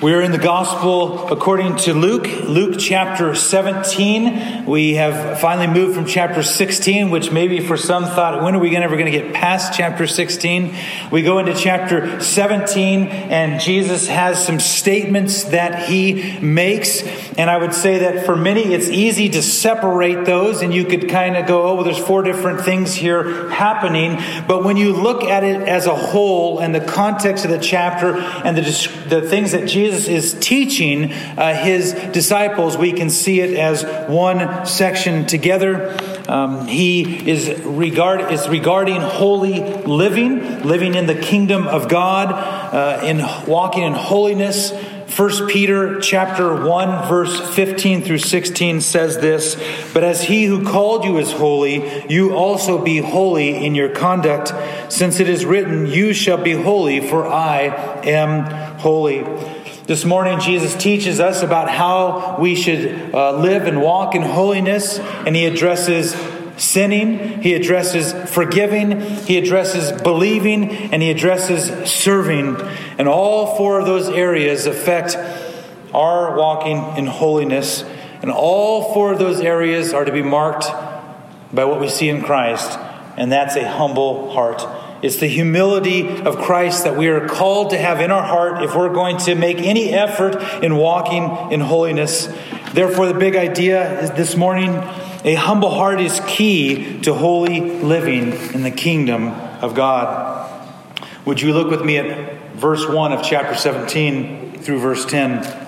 We are in the gospel according to Luke, Luke chapter 17. We have finally moved from chapter 16, which maybe for some thought, when are we ever going to get past chapter 16? We go into chapter 17, and Jesus has some statements that he makes. And I would say that for many, it's easy to separate those, and you could kind of go, oh, well, there's four different things here happening. But when you look at it as a whole and the context of the chapter and the, the things that Jesus Jesus is teaching uh, his disciples, we can see it as one section together. Um, he is, regard, is regarding holy living, living in the kingdom of God, uh, in walking in holiness. 1 Peter chapter 1 verse 15 through 16 says this, but as he who called you is holy, you also be holy in your conduct, since it is written, you shall be holy for I am holy. This morning, Jesus teaches us about how we should uh, live and walk in holiness, and he addresses sinning, he addresses forgiving, he addresses believing, and he addresses serving. And all four of those areas affect our walking in holiness. And all four of those areas are to be marked by what we see in Christ, and that's a humble heart. It's the humility of Christ that we are called to have in our heart if we're going to make any effort in walking in holiness. Therefore, the big idea is this morning a humble heart is key to holy living in the kingdom of God. Would you look with me at verse 1 of chapter 17 through verse 10?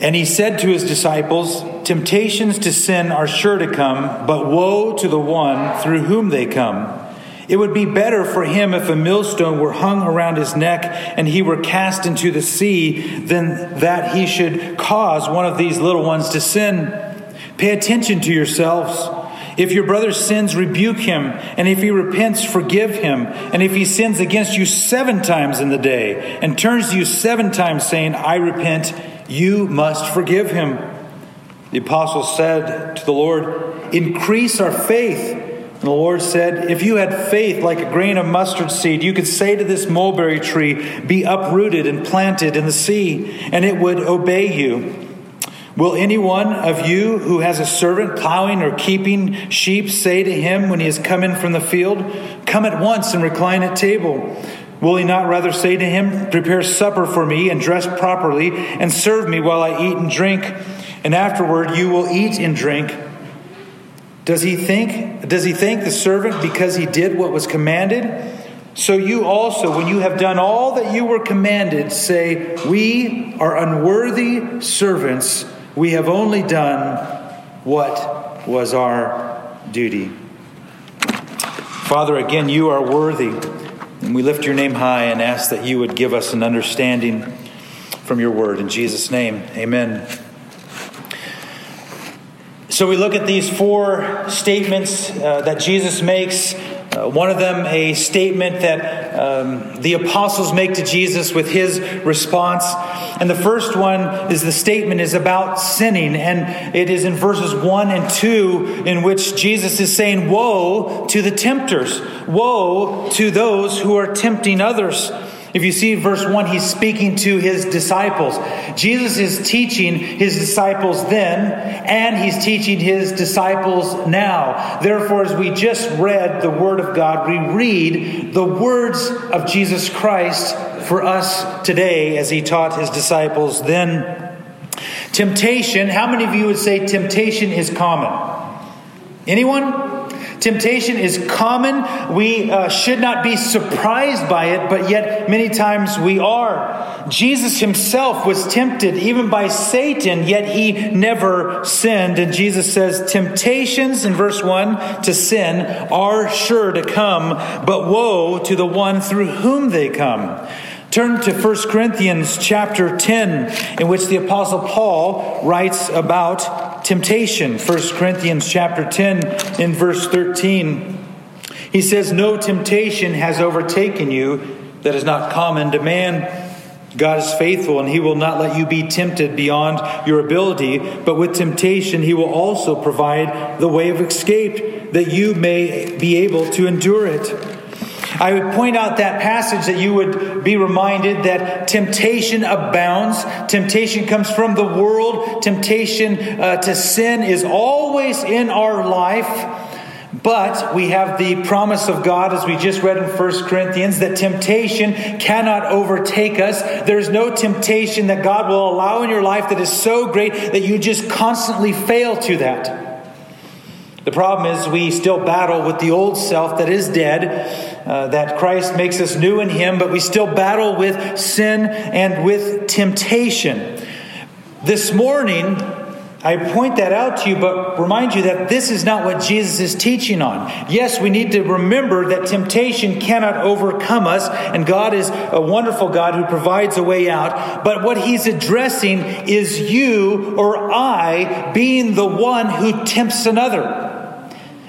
And he said to his disciples, Temptations to sin are sure to come, but woe to the one through whom they come. It would be better for him if a millstone were hung around his neck and he were cast into the sea than that he should cause one of these little ones to sin. Pay attention to yourselves. If your brother sins, rebuke him, and if he repents, forgive him. And if he sins against you seven times in the day and turns to you seven times saying, I repent, you must forgive him. The apostle said to the Lord, Increase our faith. And the Lord said, If you had faith like a grain of mustard seed, you could say to this mulberry tree, Be uprooted and planted in the sea, and it would obey you. Will any one of you who has a servant plowing or keeping sheep say to him when he has come in from the field, Come at once and recline at table? Will he not rather say to him, Prepare supper for me and dress properly and serve me while I eat and drink, and afterward you will eat and drink? Does he think does he thank the servant because he did what was commanded? So you also when you have done all that you were commanded say, "We are unworthy servants. We have only done what was our duty." Father, again, you are worthy. And we lift your name high and ask that you would give us an understanding from your word. In Jesus' name, amen. So we look at these four statements uh, that Jesus makes. Uh, one of them, a statement that um, the apostles make to Jesus with his response. And the first one is the statement is about sinning. And it is in verses 1 and 2 in which Jesus is saying, Woe to the tempters! Woe to those who are tempting others! If you see verse 1, he's speaking to his disciples. Jesus is teaching his disciples then, and he's teaching his disciples now. Therefore, as we just read the Word of God, we read the words of Jesus Christ for us today as he taught his disciples then. Temptation, how many of you would say temptation is common? Anyone? Temptation is common. We uh, should not be surprised by it, but yet many times we are. Jesus himself was tempted even by Satan, yet he never sinned. And Jesus says, Temptations, in verse 1, to sin are sure to come, but woe to the one through whom they come. Turn to 1 Corinthians chapter 10, in which the Apostle Paul writes about temptation. 1 Corinthians chapter 10, in verse 13. He says, No temptation has overtaken you that is not common to man. God is faithful, and He will not let you be tempted beyond your ability, but with temptation, He will also provide the way of escape that you may be able to endure it. I would point out that passage that you would be reminded that temptation abounds. Temptation comes from the world. Temptation uh, to sin is always in our life. But we have the promise of God, as we just read in 1 Corinthians, that temptation cannot overtake us. There's no temptation that God will allow in your life that is so great that you just constantly fail to that. The problem is we still battle with the old self that is dead, uh, that Christ makes us new in Him, but we still battle with sin and with temptation. This morning, I point that out to you, but remind you that this is not what Jesus is teaching on. Yes, we need to remember that temptation cannot overcome us, and God is a wonderful God who provides a way out. But what he's addressing is you or I being the one who tempts another.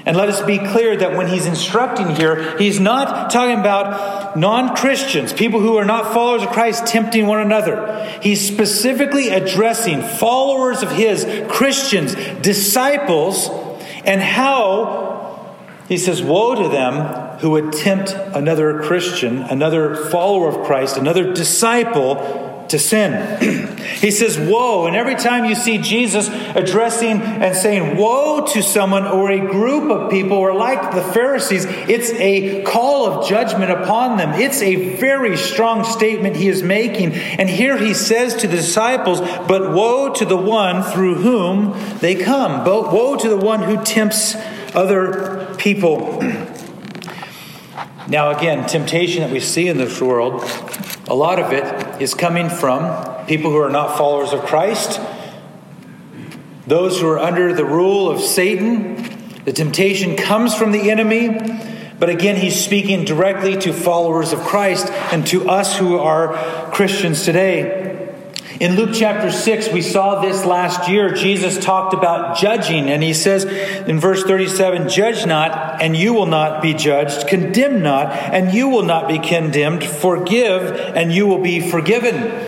And let us be clear that when he's instructing here, he's not talking about non Christians, people who are not followers of Christ, tempting one another. He's specifically addressing followers of his, Christians, disciples, and how he says, Woe to them who would tempt another Christian, another follower of Christ, another disciple to sin. he says, Woe. And every time you see Jesus addressing and saying, Woe to someone or a group of people, or like the Pharisees, it's a call of judgment upon them. It's a very strong statement he is making. And here he says to the disciples, But woe to the one through whom they come. But woe to the one who tempts other people. Now, again, temptation that we see in this world, a lot of it is coming from people who are not followers of Christ, those who are under the rule of Satan. The temptation comes from the enemy, but again, he's speaking directly to followers of Christ and to us who are Christians today. In Luke chapter 6, we saw this last year. Jesus talked about judging, and he says in verse 37 Judge not, and you will not be judged. Condemn not, and you will not be condemned. Forgive, and you will be forgiven.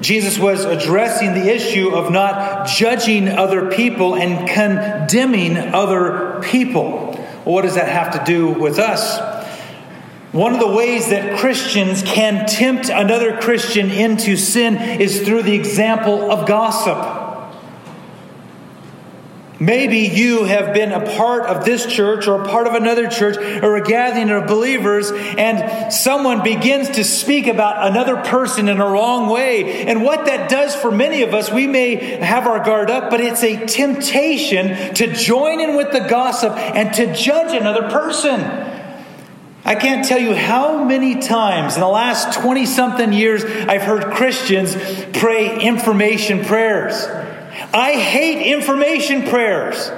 Jesus was addressing the issue of not judging other people and condemning other people. Well, what does that have to do with us? One of the ways that Christians can tempt another Christian into sin is through the example of gossip. Maybe you have been a part of this church or a part of another church or a gathering of believers, and someone begins to speak about another person in a wrong way. And what that does for many of us, we may have our guard up, but it's a temptation to join in with the gossip and to judge another person. I can't tell you how many times in the last 20 something years I've heard Christians pray information prayers. I hate information prayers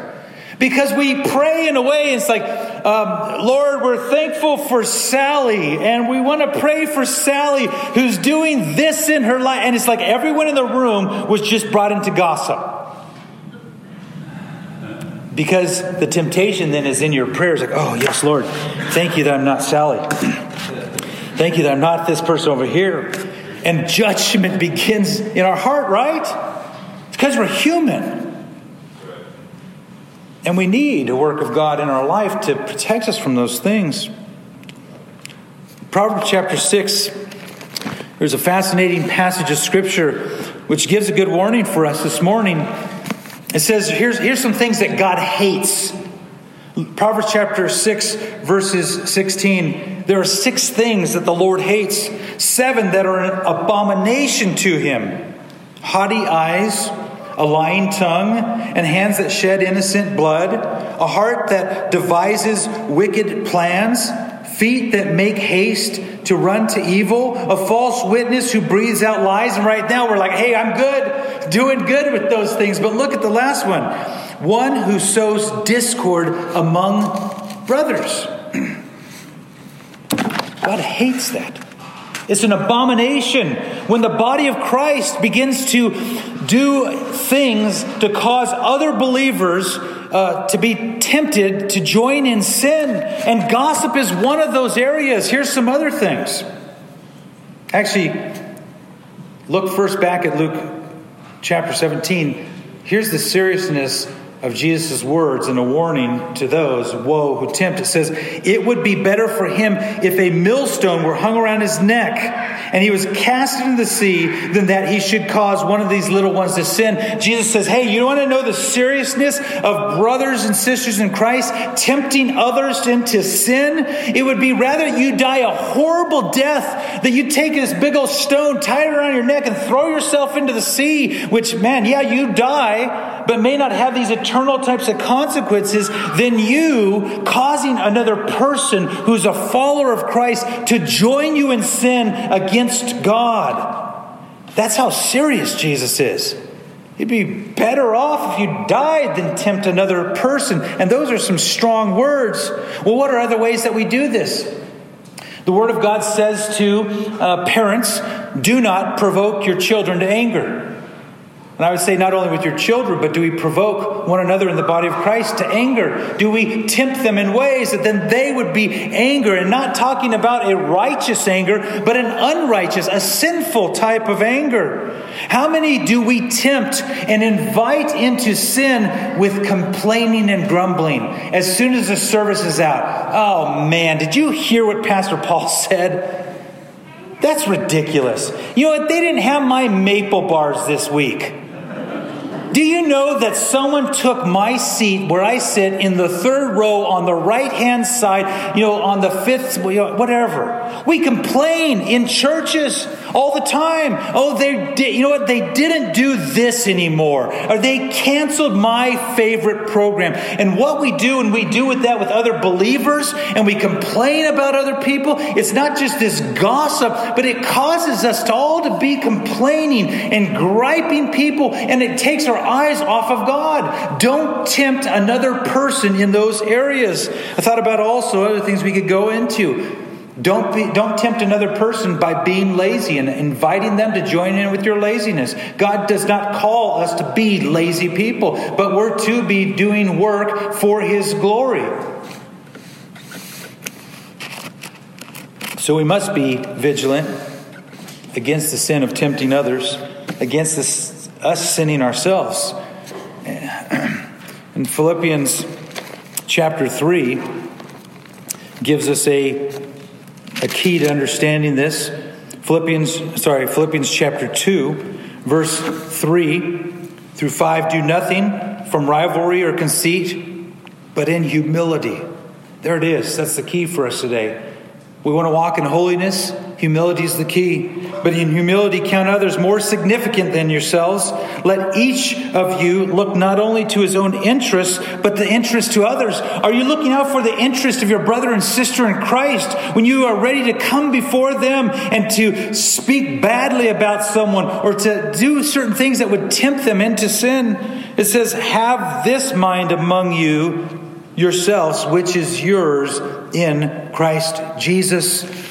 because we pray in a way, it's like, um, Lord, we're thankful for Sally, and we want to pray for Sally who's doing this in her life. And it's like everyone in the room was just brought into gossip. Because the temptation then is in your prayers like, oh, yes, Lord, thank you that I'm not Sally. thank you that I'm not this person over here. And judgment begins in our heart, right? It's because we're human. And we need a work of God in our life to protect us from those things. Proverbs chapter 6, there's a fascinating passage of Scripture which gives a good warning for us this morning. It says, here's, here's some things that God hates. Proverbs chapter 6, verses 16. There are six things that the Lord hates, seven that are an abomination to him haughty eyes, a lying tongue, and hands that shed innocent blood, a heart that devises wicked plans, feet that make haste to run to evil, a false witness who breathes out lies. And right now we're like, hey, I'm good, doing good with those things. But look at the last one one who sows discord among brothers. God hates that. It's an abomination when the body of Christ begins to do things to cause other believers uh, to be tempted to join in sin. And gossip is one of those areas. Here's some other things. Actually, look first back at Luke chapter 17. Here's the seriousness of Jesus' words and a warning to those, woe, who tempt. It says, It would be better for him if a millstone were hung around his neck and he was cast into the sea than that he should cause one of these little ones to sin. Jesus says, Hey, you want to know the seriousness of brothers and sisters in Christ tempting others into sin? It would be rather you die a horrible death that you take this big old stone, tie it around your neck, and throw yourself into the sea, which, man, yeah, you die, but may not have these eternal eternal types of consequences than you causing another person who's a follower of Christ to join you in sin against God. That's how serious Jesus is. You'd be better off if you died than tempt another person. And those are some strong words. Well, what are other ways that we do this? The Word of God says to uh, parents, do not provoke your children to anger. And I would say not only with your children, but do we provoke one another in the body of Christ to anger? Do we tempt them in ways that then they would be anger and not talking about a righteous anger, but an unrighteous, a sinful type of anger? How many do we tempt and invite into sin with complaining and grumbling as soon as the service is out? Oh man, did you hear what Pastor Paul said? That's ridiculous. You know what? They didn't have my maple bars this week. Do you know that someone took my seat where I sit in the third row on the right hand side, you know, on the fifth, whatever? We complain in churches all the time. Oh, they did, you know what? They didn't do this anymore. Or they canceled my favorite program. And what we do, and we do with that with other believers, and we complain about other people, it's not just this gossip, but it causes us to all to be complaining and griping people, and it takes our eyes off of God. Don't tempt another person in those areas. I thought about also other things we could go into. Don't, be, don't tempt another person by being lazy and inviting them to join in with your laziness. God does not call us to be lazy people, but we're to be doing work for His glory. So we must be vigilant against the sin of tempting others, against this, us sinning ourselves. In Philippians chapter 3 gives us a a key to understanding this. Philippians, sorry, Philippians chapter 2, verse 3 through 5 do nothing from rivalry or conceit, but in humility. There it is. That's the key for us today. We want to walk in holiness. Humility is the key. But in humility, count others more significant than yourselves. Let each of you look not only to his own interests, but the interest to others. Are you looking out for the interest of your brother and sister in Christ when you are ready to come before them and to speak badly about someone or to do certain things that would tempt them into sin? It says, Have this mind among you yourselves, which is yours in Christ Jesus.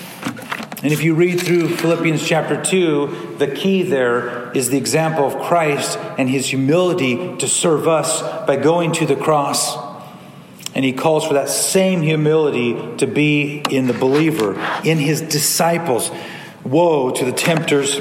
And if you read through Philippians chapter 2, the key there is the example of Christ and his humility to serve us by going to the cross. And he calls for that same humility to be in the believer, in his disciples. Woe to the tempters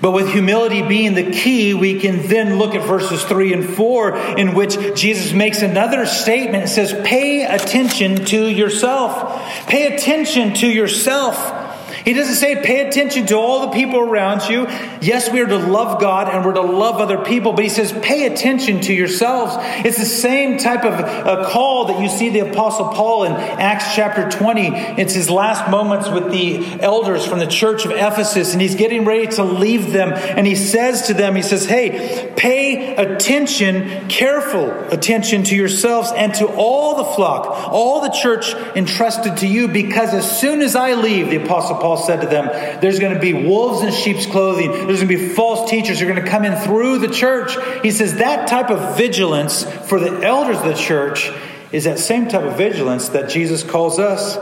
but with humility being the key, we can then look at verses 3 and 4, in which Jesus makes another statement. It says, Pay attention to yourself. Pay attention to yourself. He doesn't say pay attention to all the people around you. Yes, we are to love God and we're to love other people, but he says pay attention to yourselves. It's the same type of call that you see the Apostle Paul in Acts chapter 20. It's his last moments with the elders from the church of Ephesus, and he's getting ready to leave them. And he says to them, he says, Hey, pay attention, careful attention to yourselves and to all the flock, all the church entrusted to you, because as soon as I leave, the Apostle Paul Paul said to them, there's going to be wolves in sheep's clothing. There's going to be false teachers are going to come in through the church. He says that type of vigilance for the elders of the church is that same type of vigilance that Jesus calls us.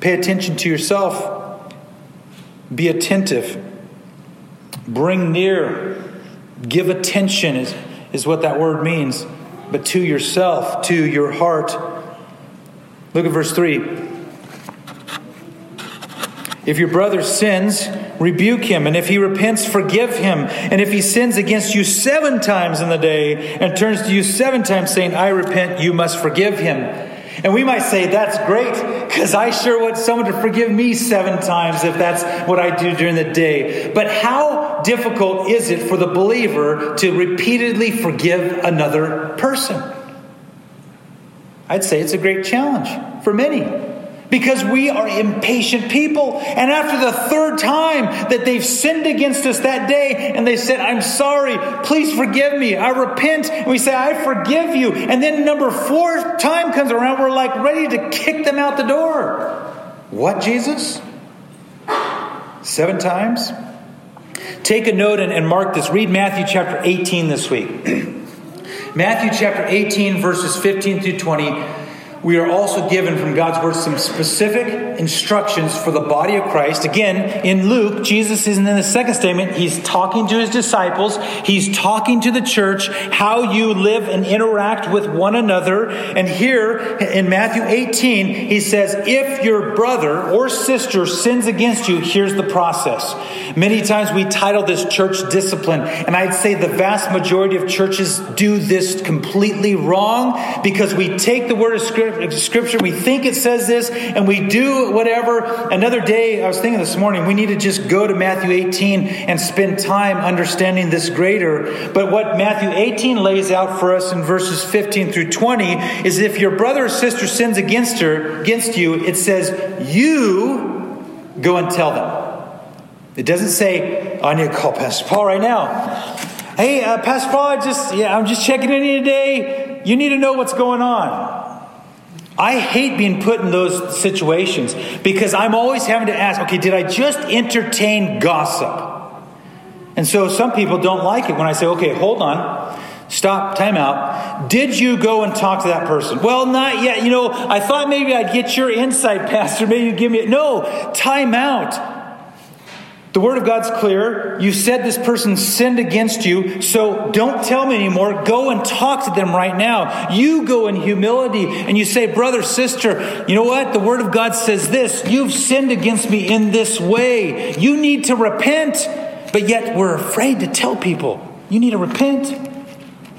Pay attention to yourself. Be attentive. Bring near. Give attention is, is what that word means. But to yourself, to your heart. Look at verse 3. If your brother sins, rebuke him. And if he repents, forgive him. And if he sins against you seven times in the day and turns to you seven times saying, I repent, you must forgive him. And we might say, that's great, because I sure want someone to forgive me seven times if that's what I do during the day. But how difficult is it for the believer to repeatedly forgive another person? I'd say it's a great challenge for many because we are impatient people. And after the third time that they've sinned against us that day and they said, I'm sorry, please forgive me, I repent, and we say, I forgive you. And then number four time comes around, we're like ready to kick them out the door. What, Jesus? Seven times? Take a note and, and mark this. Read Matthew chapter 18 this week. Matthew chapter 18, verses 15 through 20 we are also given from God's word some specific instructions for the body of Christ. Again, in Luke, Jesus isn't in the second statement. He's talking to his disciples. He's talking to the church, how you live and interact with one another. And here in Matthew 18, he says, if your brother or sister sins against you, here's the process. Many times we title this church discipline, and I'd say the vast majority of churches do this completely wrong because we take the word of scripture scripture, we think it says this, and we do whatever. Another day, I was thinking this morning, we need to just go to Matthew 18 and spend time understanding this greater. But what Matthew 18 lays out for us in verses 15 through 20 is if your brother or sister sins against her, against you, it says, you go and tell them. It doesn't say, I need to call Pastor Paul right now. Hey, uh, Pastor Paul, I just yeah, I'm just checking in today. You need to know what's going on. I hate being put in those situations because I'm always having to ask, okay, did I just entertain gossip? And so some people don't like it when I say, okay, hold on, stop, time out. Did you go and talk to that person? Well, not yet. You know, I thought maybe I'd get your insight, Pastor. Maybe you give me, it. no, time out. The Word of God's clear. You said this person sinned against you, so don't tell me anymore. Go and talk to them right now. You go in humility and you say, Brother, sister, you know what? The Word of God says this. You've sinned against me in this way. You need to repent. But yet we're afraid to tell people, you need to repent.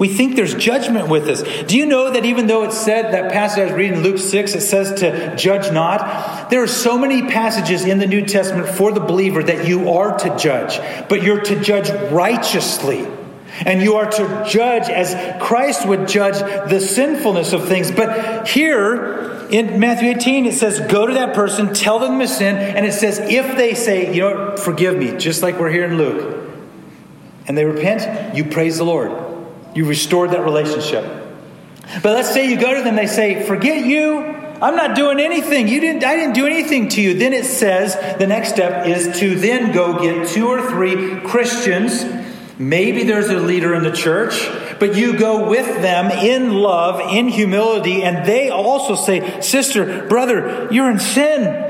We think there's judgment with us. Do you know that even though it said that passage I was reading in Luke 6, it says to judge not? There are so many passages in the New Testament for the believer that you are to judge, but you're to judge righteously. And you are to judge as Christ would judge the sinfulness of things. But here in Matthew 18, it says, Go to that person, tell them the sin, and it says, If they say, You know, forgive me, just like we're here in Luke, and they repent, you praise the Lord. You restored that relationship. But let's say you go to them, they say, Forget you. I'm not doing anything. You didn't, I didn't do anything to you. Then it says the next step is to then go get two or three Christians. Maybe there's a leader in the church, but you go with them in love, in humility, and they also say, Sister, brother, you're in sin.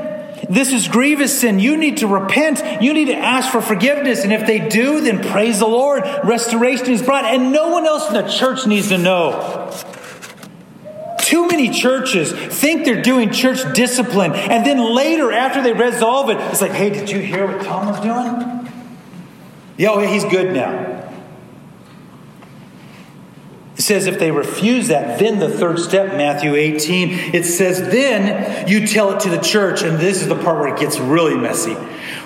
This is grievous sin. You need to repent. You need to ask for forgiveness. And if they do, then praise the Lord. Restoration is brought. And no one else in the church needs to know. Too many churches think they're doing church discipline. And then later, after they resolve it, it's like, hey, did you hear what Tom was doing? Yeah, oh, he's good now. Says if they refuse that, then the third step, Matthew 18, it says, then you tell it to the church. And this is the part where it gets really messy.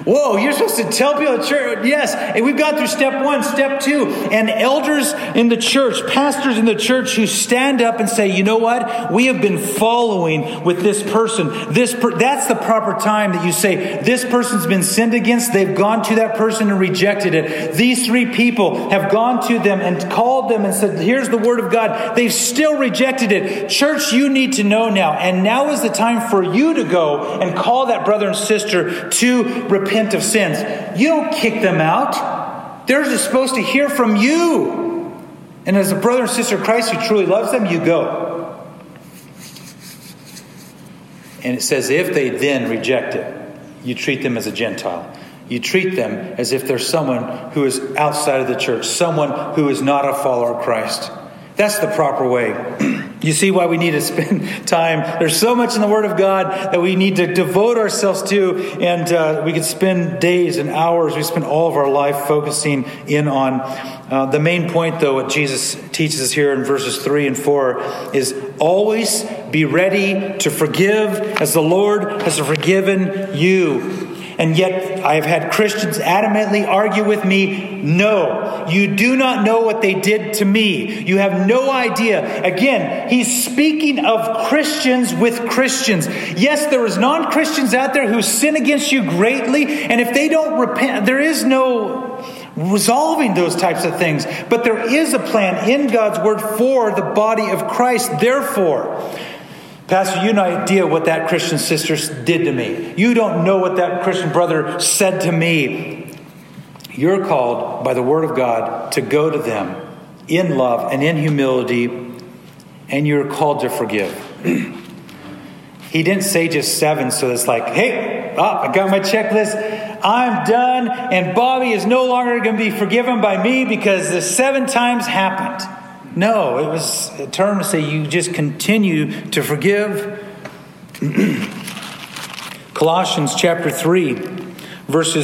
Whoa, you're supposed to tell people the church. Yes, and we've gone through step one, step two, and elders in the church, pastors in the church who stand up and say, you know what? We have been following with this person. This per- that's the proper time that you say, this person's been sinned against. They've gone to that person and rejected it. These three people have gone to them and called them and said, here's the word of God. They've still rejected it. Church, you need to know now. And now is the time for you to go and call that brother and sister to repent repent of sins. You don't kick them out. They're just supposed to hear from you. And as a brother and sister of Christ who truly loves them, you go. And it says, if they then reject it, you treat them as a Gentile. You treat them as if they're someone who is outside of the church, someone who is not a follower of Christ. That's the proper way. You see why we need to spend time. There's so much in the Word of God that we need to devote ourselves to, and uh, we could spend days and hours. We spend all of our life focusing in on. Uh, the main point, though, what Jesus teaches us here in verses 3 and 4 is always be ready to forgive as the Lord has forgiven you. And yet, I have had Christians adamantly argue with me no, you do not know what they did to me. You have no idea. Again, he's speaking of Christians with Christians. Yes, there is non Christians out there who sin against you greatly, and if they don't repent, there is no resolving those types of things. But there is a plan in God's word for the body of Christ. Therefore, Pastor, you have no idea what that Christian sister did to me. You don't know what that Christian brother said to me. You're called by the Word of God to go to them in love and in humility, and you're called to forgive. he didn't say just seven, so it's like, hey, oh, I got my checklist. I'm done, and Bobby is no longer going to be forgiven by me because the seven times happened. No, it was a term to say you just continue to forgive. Colossians chapter 3, verses